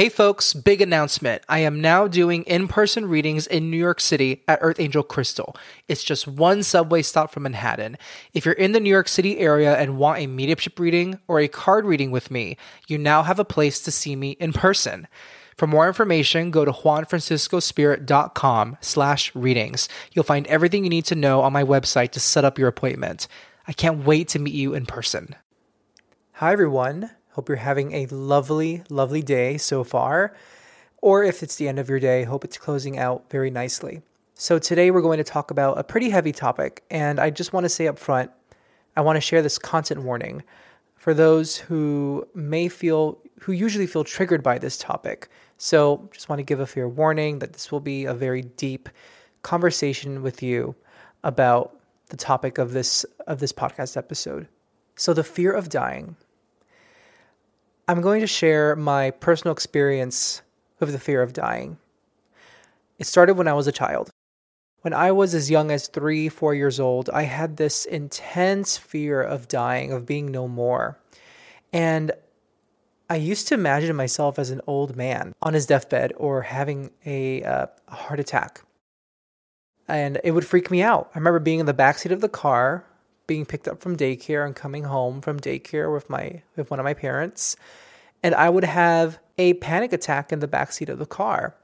Hey folks, big announcement. I am now doing in person readings in New York City at Earth Angel Crystal. It's just one subway stop from Manhattan. If you're in the New York City area and want a mediumship reading or a card reading with me, you now have a place to see me in person. For more information, go to juanfranciscospirit.com slash readings. You'll find everything you need to know on my website to set up your appointment. I can't wait to meet you in person. Hi, everyone. Hope you're having a lovely, lovely day so far. Or if it's the end of your day, hope it's closing out very nicely. So, today we're going to talk about a pretty heavy topic, and I just want to say up front I want to share this content warning for those who may feel, who usually feel triggered by this topic. So, just want to give a fair warning that this will be a very deep conversation with you about the topic of this of this podcast episode. So, the fear of dying. I'm going to share my personal experience with the fear of dying. It started when I was a child. When I was as young as three, four years old, I had this intense fear of dying, of being no more. And I used to imagine myself as an old man on his deathbed or having a, uh, heart attack. And it would freak me out. I remember being in the backseat of the car being picked up from daycare and coming home from daycare with my with one of my parents and I would have a panic attack in the backseat of the car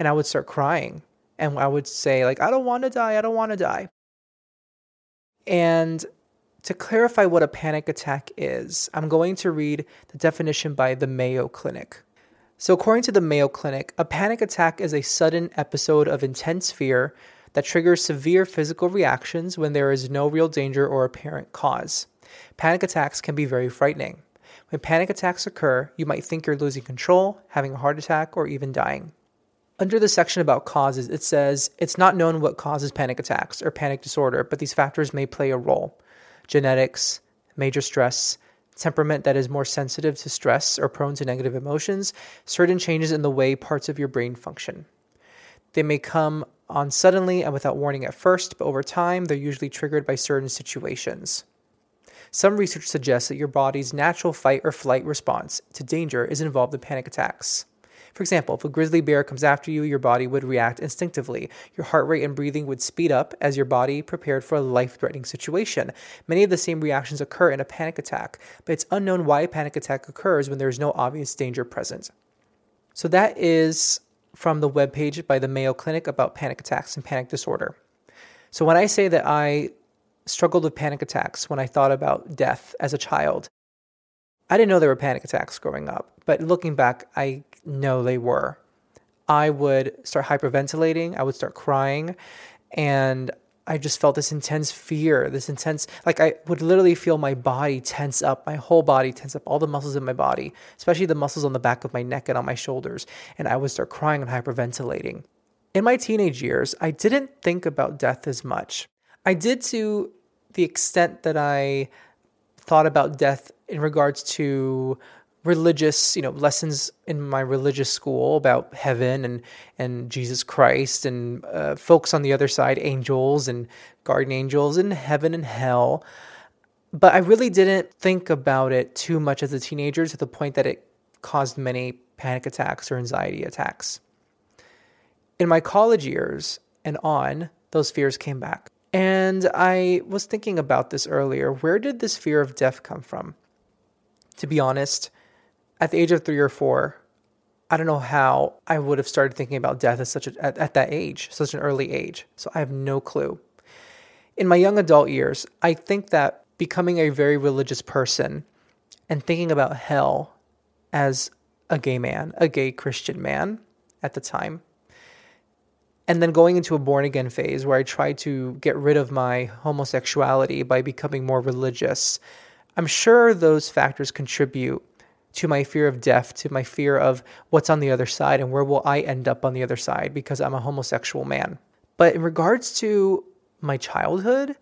and I would start crying and I would say like I don't want to die I don't want to die. And to clarify what a panic attack is I'm going to read the definition by the Mayo Clinic. So according to the Mayo Clinic a panic attack is a sudden episode of intense fear that triggers severe physical reactions when there is no real danger or apparent cause. Panic attacks can be very frightening. When panic attacks occur, you might think you're losing control, having a heart attack, or even dying. Under the section about causes, it says it's not known what causes panic attacks or panic disorder, but these factors may play a role. Genetics, major stress, temperament that is more sensitive to stress or prone to negative emotions, certain changes in the way parts of your brain function. They may come on suddenly and without warning at first, but over time, they're usually triggered by certain situations. Some research suggests that your body's natural fight or flight response to danger is involved in panic attacks. For example, if a grizzly bear comes after you, your body would react instinctively. Your heart rate and breathing would speed up as your body prepared for a life threatening situation. Many of the same reactions occur in a panic attack, but it's unknown why a panic attack occurs when there is no obvious danger present. So, that is from the webpage by the Mayo Clinic about panic attacks and panic disorder. So, when I say that I struggled with panic attacks when I thought about death as a child, I didn't know there were panic attacks growing up, but looking back, I know they were. I would start hyperventilating, I would start crying, and I just felt this intense fear, this intense, like I would literally feel my body tense up, my whole body tense up, all the muscles in my body, especially the muscles on the back of my neck and on my shoulders. And I would start crying and hyperventilating. In my teenage years, I didn't think about death as much. I did to the extent that I thought about death in regards to religious, you know, lessons in my religious school about heaven and and Jesus Christ and uh, folks on the other side, angels and guardian angels and heaven and hell. But I really didn't think about it too much as a teenager to the point that it caused many panic attacks or anxiety attacks. In my college years and on, those fears came back. And I was thinking about this earlier. Where did this fear of death come from? To be honest, at the age of three or four, I don't know how I would have started thinking about death at such a, at, at that age, such an early age. So I have no clue. In my young adult years, I think that becoming a very religious person and thinking about hell as a gay man, a gay Christian man at the time, and then going into a born again phase where I tried to get rid of my homosexuality by becoming more religious. I'm sure those factors contribute to my fear of death, to my fear of what's on the other side and where will I end up on the other side because I'm a homosexual man. But in regards to my childhood,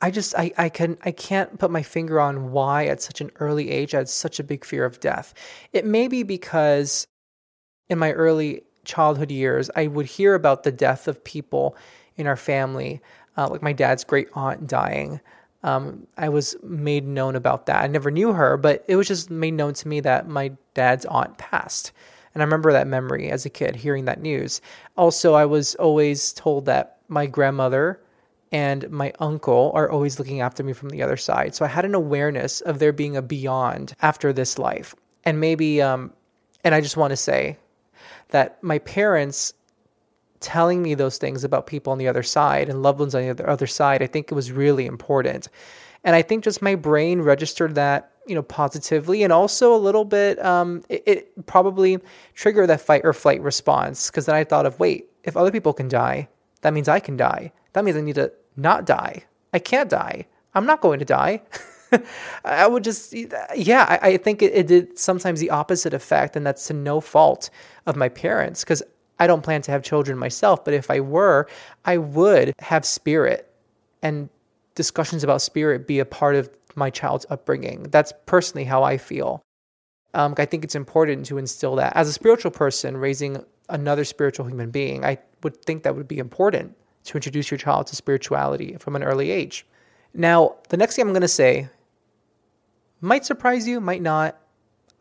I just I, I can I can't put my finger on why at such an early age I had such a big fear of death. It may be because in my early childhood years I would hear about the death of people in our family, uh, like my dad's great aunt dying, um, I was made known about that. I never knew her, but it was just made known to me that my dad's aunt passed. And I remember that memory as a kid, hearing that news. Also, I was always told that my grandmother and my uncle are always looking after me from the other side. So I had an awareness of there being a beyond after this life. And maybe, um, and I just want to say that my parents telling me those things about people on the other side and loved ones on the other side, I think it was really important. And I think just my brain registered that, you know, positively and also a little bit, um, it, it probably triggered that fight or flight response because then I thought of, wait, if other people can die, that means I can die. That means I need to not die. I can't die. I'm not going to die. I would just, yeah, I, I think it, it, did sometimes the opposite effect, and that's to no fault of my parents because I don't plan to have children myself. But if I were, I would have spirit and discussions about spirit be a part of my child's upbringing. That's personally how I feel. Um, I think it's important to instill that as a spiritual person raising another spiritual human being. I would think that would be important to introduce your child to spirituality from an early age. Now, the next thing I'm going to say might surprise you, might not.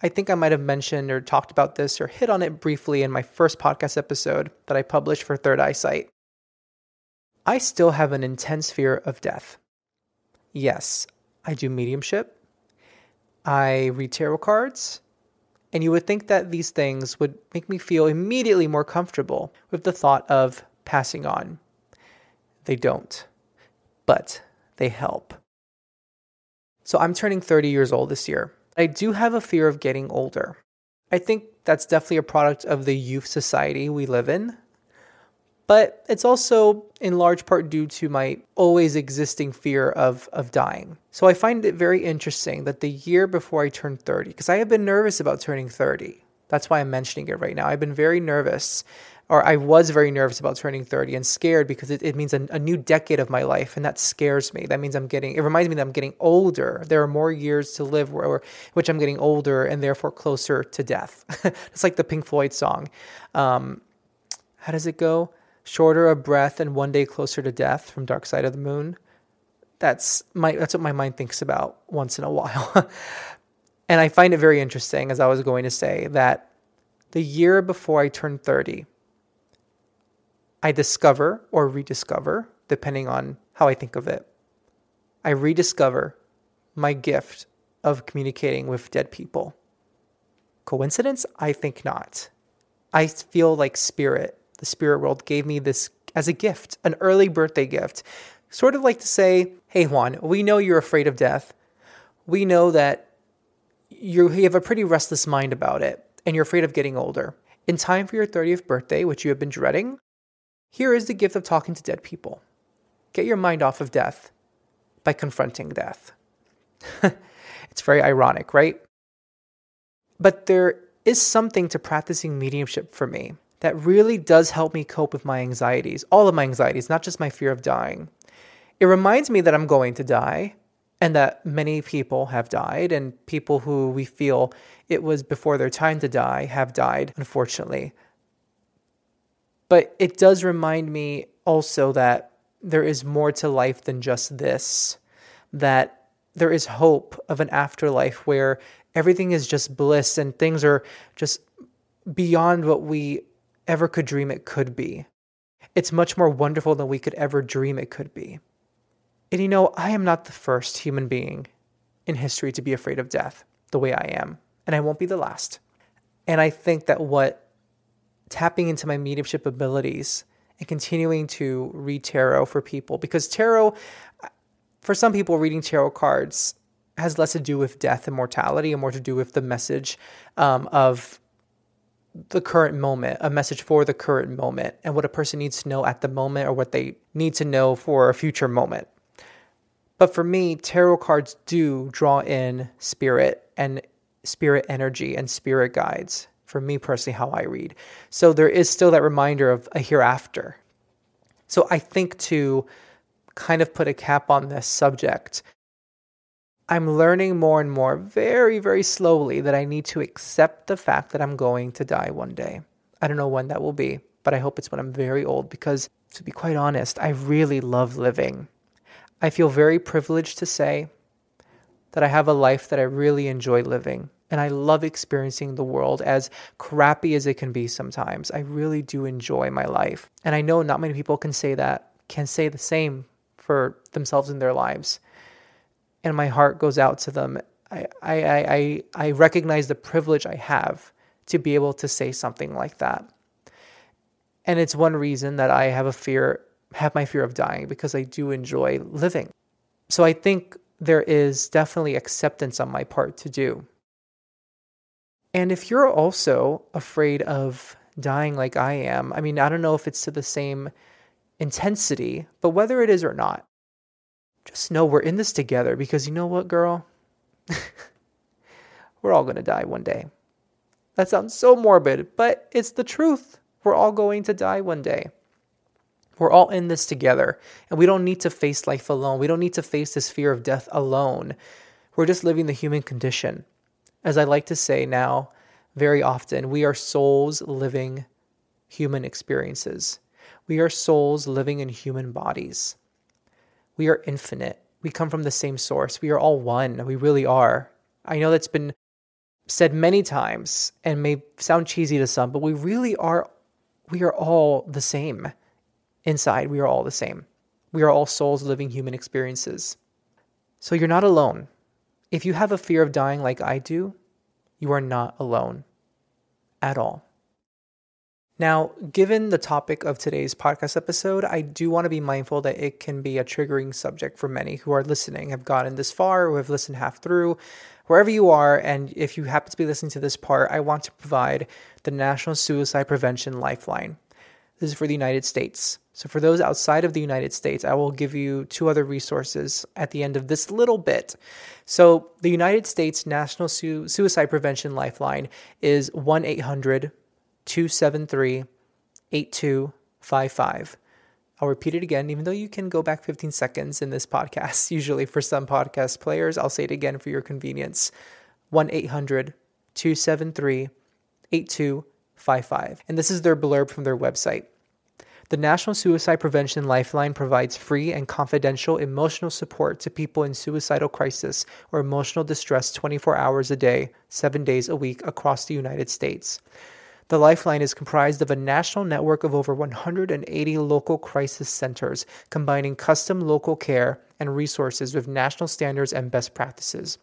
I think I might have mentioned or talked about this or hit on it briefly in my first podcast episode that I published for Third Eyesight. I still have an intense fear of death. Yes, I do mediumship. I read tarot cards. And you would think that these things would make me feel immediately more comfortable with the thought of passing on. They don't, but they help. So I'm turning 30 years old this year. I do have a fear of getting older. I think that's definitely a product of the youth society we live in. But it's also in large part due to my always existing fear of, of dying. So I find it very interesting that the year before I turned 30, because I have been nervous about turning 30. That's why I'm mentioning it right now. I've been very nervous or I was very nervous about turning 30 and scared because it, it means a, a, new decade of my life. And that scares me. That means I'm getting, it reminds me that I'm getting older. There are more years to live, where, which I'm getting older and therefore closer to death. it's like the Pink Floyd song. Um, how does it go? Shorter a breath and one day closer to death from Dark Side of the Moon. That's my that's what my mind thinks about once in a while. and I find it very interesting, as I was going to say, that the year before I turned 30, I discover or rediscover, depending on how I think of it, I rediscover my gift of communicating with dead people. Coincidence? I think not. I feel like spirit, the spirit world, gave me this as a gift, an early birthday gift. Sort of like to say, hey, Juan, we know you're afraid of death. We know that you have a pretty restless mind about it, and you're afraid of getting older. In time for your 30th birthday, which you have been dreading, here is the gift of talking to dead people. Get your mind off of death by confronting death. it's very ironic, right? But there is something to practicing mediumship for me that really does help me cope with my anxieties, all of my anxieties, not just my fear of dying. It reminds me that I'm going to die and that many people have died, and people who we feel it was before their time to die have died, unfortunately. But it does remind me also that there is more to life than just this, that there is hope of an afterlife where everything is just bliss and things are just beyond what we ever could dream it could be. It's much more wonderful than we could ever dream it could be. And you know, I am not the first human being in history to be afraid of death the way I am, and I won't be the last. And I think that what tapping into my mediumship abilities and continuing to read tarot for people because tarot for some people reading tarot cards has less to do with death and mortality and more to do with the message um, of the current moment, a message for the current moment, and what a person needs to know at the moment or what they need to know for a future moment. But for me, tarot cards do draw in spirit and spirit energy and spirit guides for me personally, how I read. So there is still that reminder of a hereafter. So I think to kind of put a cap on this subject, I'm learning more and more, very, very slowly, that I need to accept the fact that I'm going to die one day. I don't know when that will be, but I hope it's when I'm very old because, to be quite honest, I really love living. I feel very privileged to say that I have a life that I really enjoy living And I love experiencing the world as crappy as it can be sometimes. I really do enjoy my life. And I know not many people can say that, can say the same for themselves in their lives. And my heart goes out to them. I, I, I, I recognize the privilege I have to be able to say something like that. And it's one reason that I have a fear, have my fear of dying because I do enjoy living. So I think there is definitely acceptance on my part to do. And if you're also afraid of dying like I am, I mean, I don't know if it's to the same intensity, but whether it is or not, just know we're in this together because you know what, girl? we're all going to die one day. That sounds so morbid, but it's the truth. We're all going to die one day. We're all in this together, and we don't need to face life alone. We don't need to face this fear of death alone. We're just living the human condition. As I like to say now, very often, we are souls living human experiences. We are souls living in human bodies. We are infinite. We come from the same source. We are all one. We really are. I know that's been said many times and may sound cheesy to some, but we really are we are all the same. Inside, we are all the same. We are all souls living human experiences. So you're not alone. If you have a fear of dying like I do, you are not alone at all. Now, given the topic of today's podcast episode, I do want to be mindful that it can be a triggering subject for many who are listening, have gotten this far, who have listened half through, wherever you are. And if you happen to be listening to this part, I want to provide the National Suicide Prevention Lifeline. This is for the United States. So, for those outside of the United States, I will give you two other resources at the end of this little bit. So, the United States National Su- Suicide Prevention Lifeline is 1 800 273 8255. I'll repeat it again, even though you can go back 15 seconds in this podcast. Usually, for some podcast players, I'll say it again for your convenience 1 800 273 8255. And this is their blurb from their website. The National Suicide Prevention Lifeline provides free and confidential emotional support to people in suicidal crisis or emotional distress 24 hours a day, 7 days a week across the United States. The Lifeline is comprised of a national network of over 180 local crisis centers, combining custom local care and resources with national standards and best practices.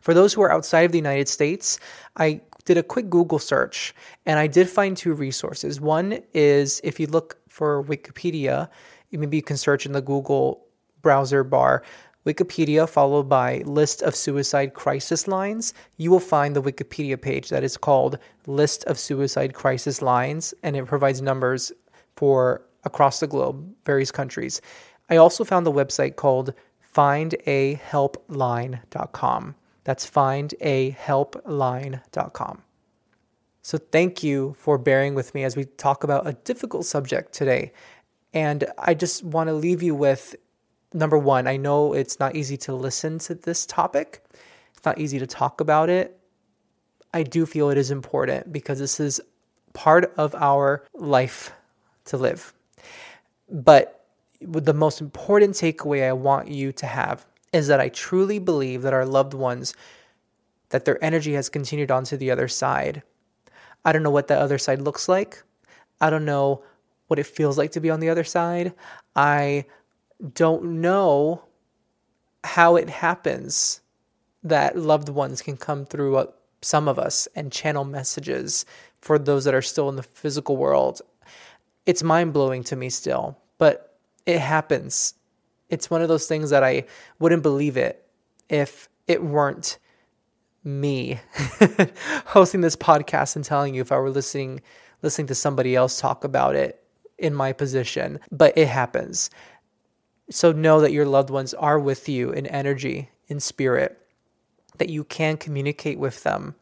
For those who are outside of the United States, I did a quick Google search and I did find two resources. One is if you look for Wikipedia, maybe you can search in the Google browser bar Wikipedia followed by list of suicide crisis lines, you will find the Wikipedia page that is called List of Suicide Crisis Lines and it provides numbers for across the globe, various countries. I also found the website called findahelpline.com. That's findahelpline.com. So thank you for bearing with me as we talk about a difficult subject today. And I just want to leave you with number one, I know it's not easy to listen to this topic, it's not easy to talk about it. I do feel it is important because this is part of our life to live. But the most important takeaway I want you to have is that I truly believe that our loved ones, that their energy has continued on to the other side. I don't know what that other side looks like. I don't know what it feels like to be on the other side. I don't know how it happens that loved ones can come through uh, some of us and channel messages for those that are still in the physical world. It's mind blowing to me still, but it happens it's one of those things that I wouldn't believe it if it weren't me hosting this podcast and telling you if I were listening listening to somebody else talk about it in my position, but it happens. So know that your loved ones are with you in energy, in spirit, that you can communicate with them.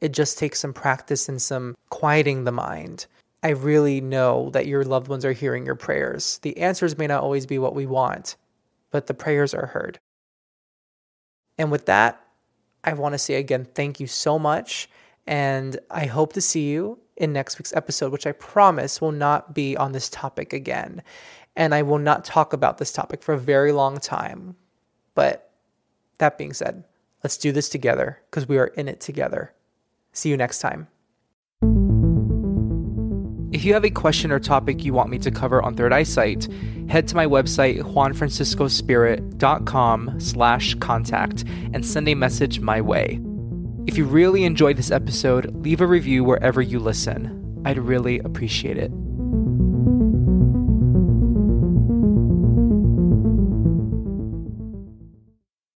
It just takes some practice and some quieting the mind. I really know that your loved ones are hearing your prayers. The answers may not always be what we want, but the prayers are heard. And with that, I want to say again, thank you so much. And I hope to see you in next week's episode, which I promise will not be on this topic again. And I will not talk about this topic for a very long time. But that being said, Let's do this together because we are in it together. See you next time. If you have a question or topic you want me to cover on Third Eyesight, head to my website, juanfranciscospirit.com slash contact and send a message my way. If you really enjoyed this episode, leave a review wherever you listen. I'd really appreciate it.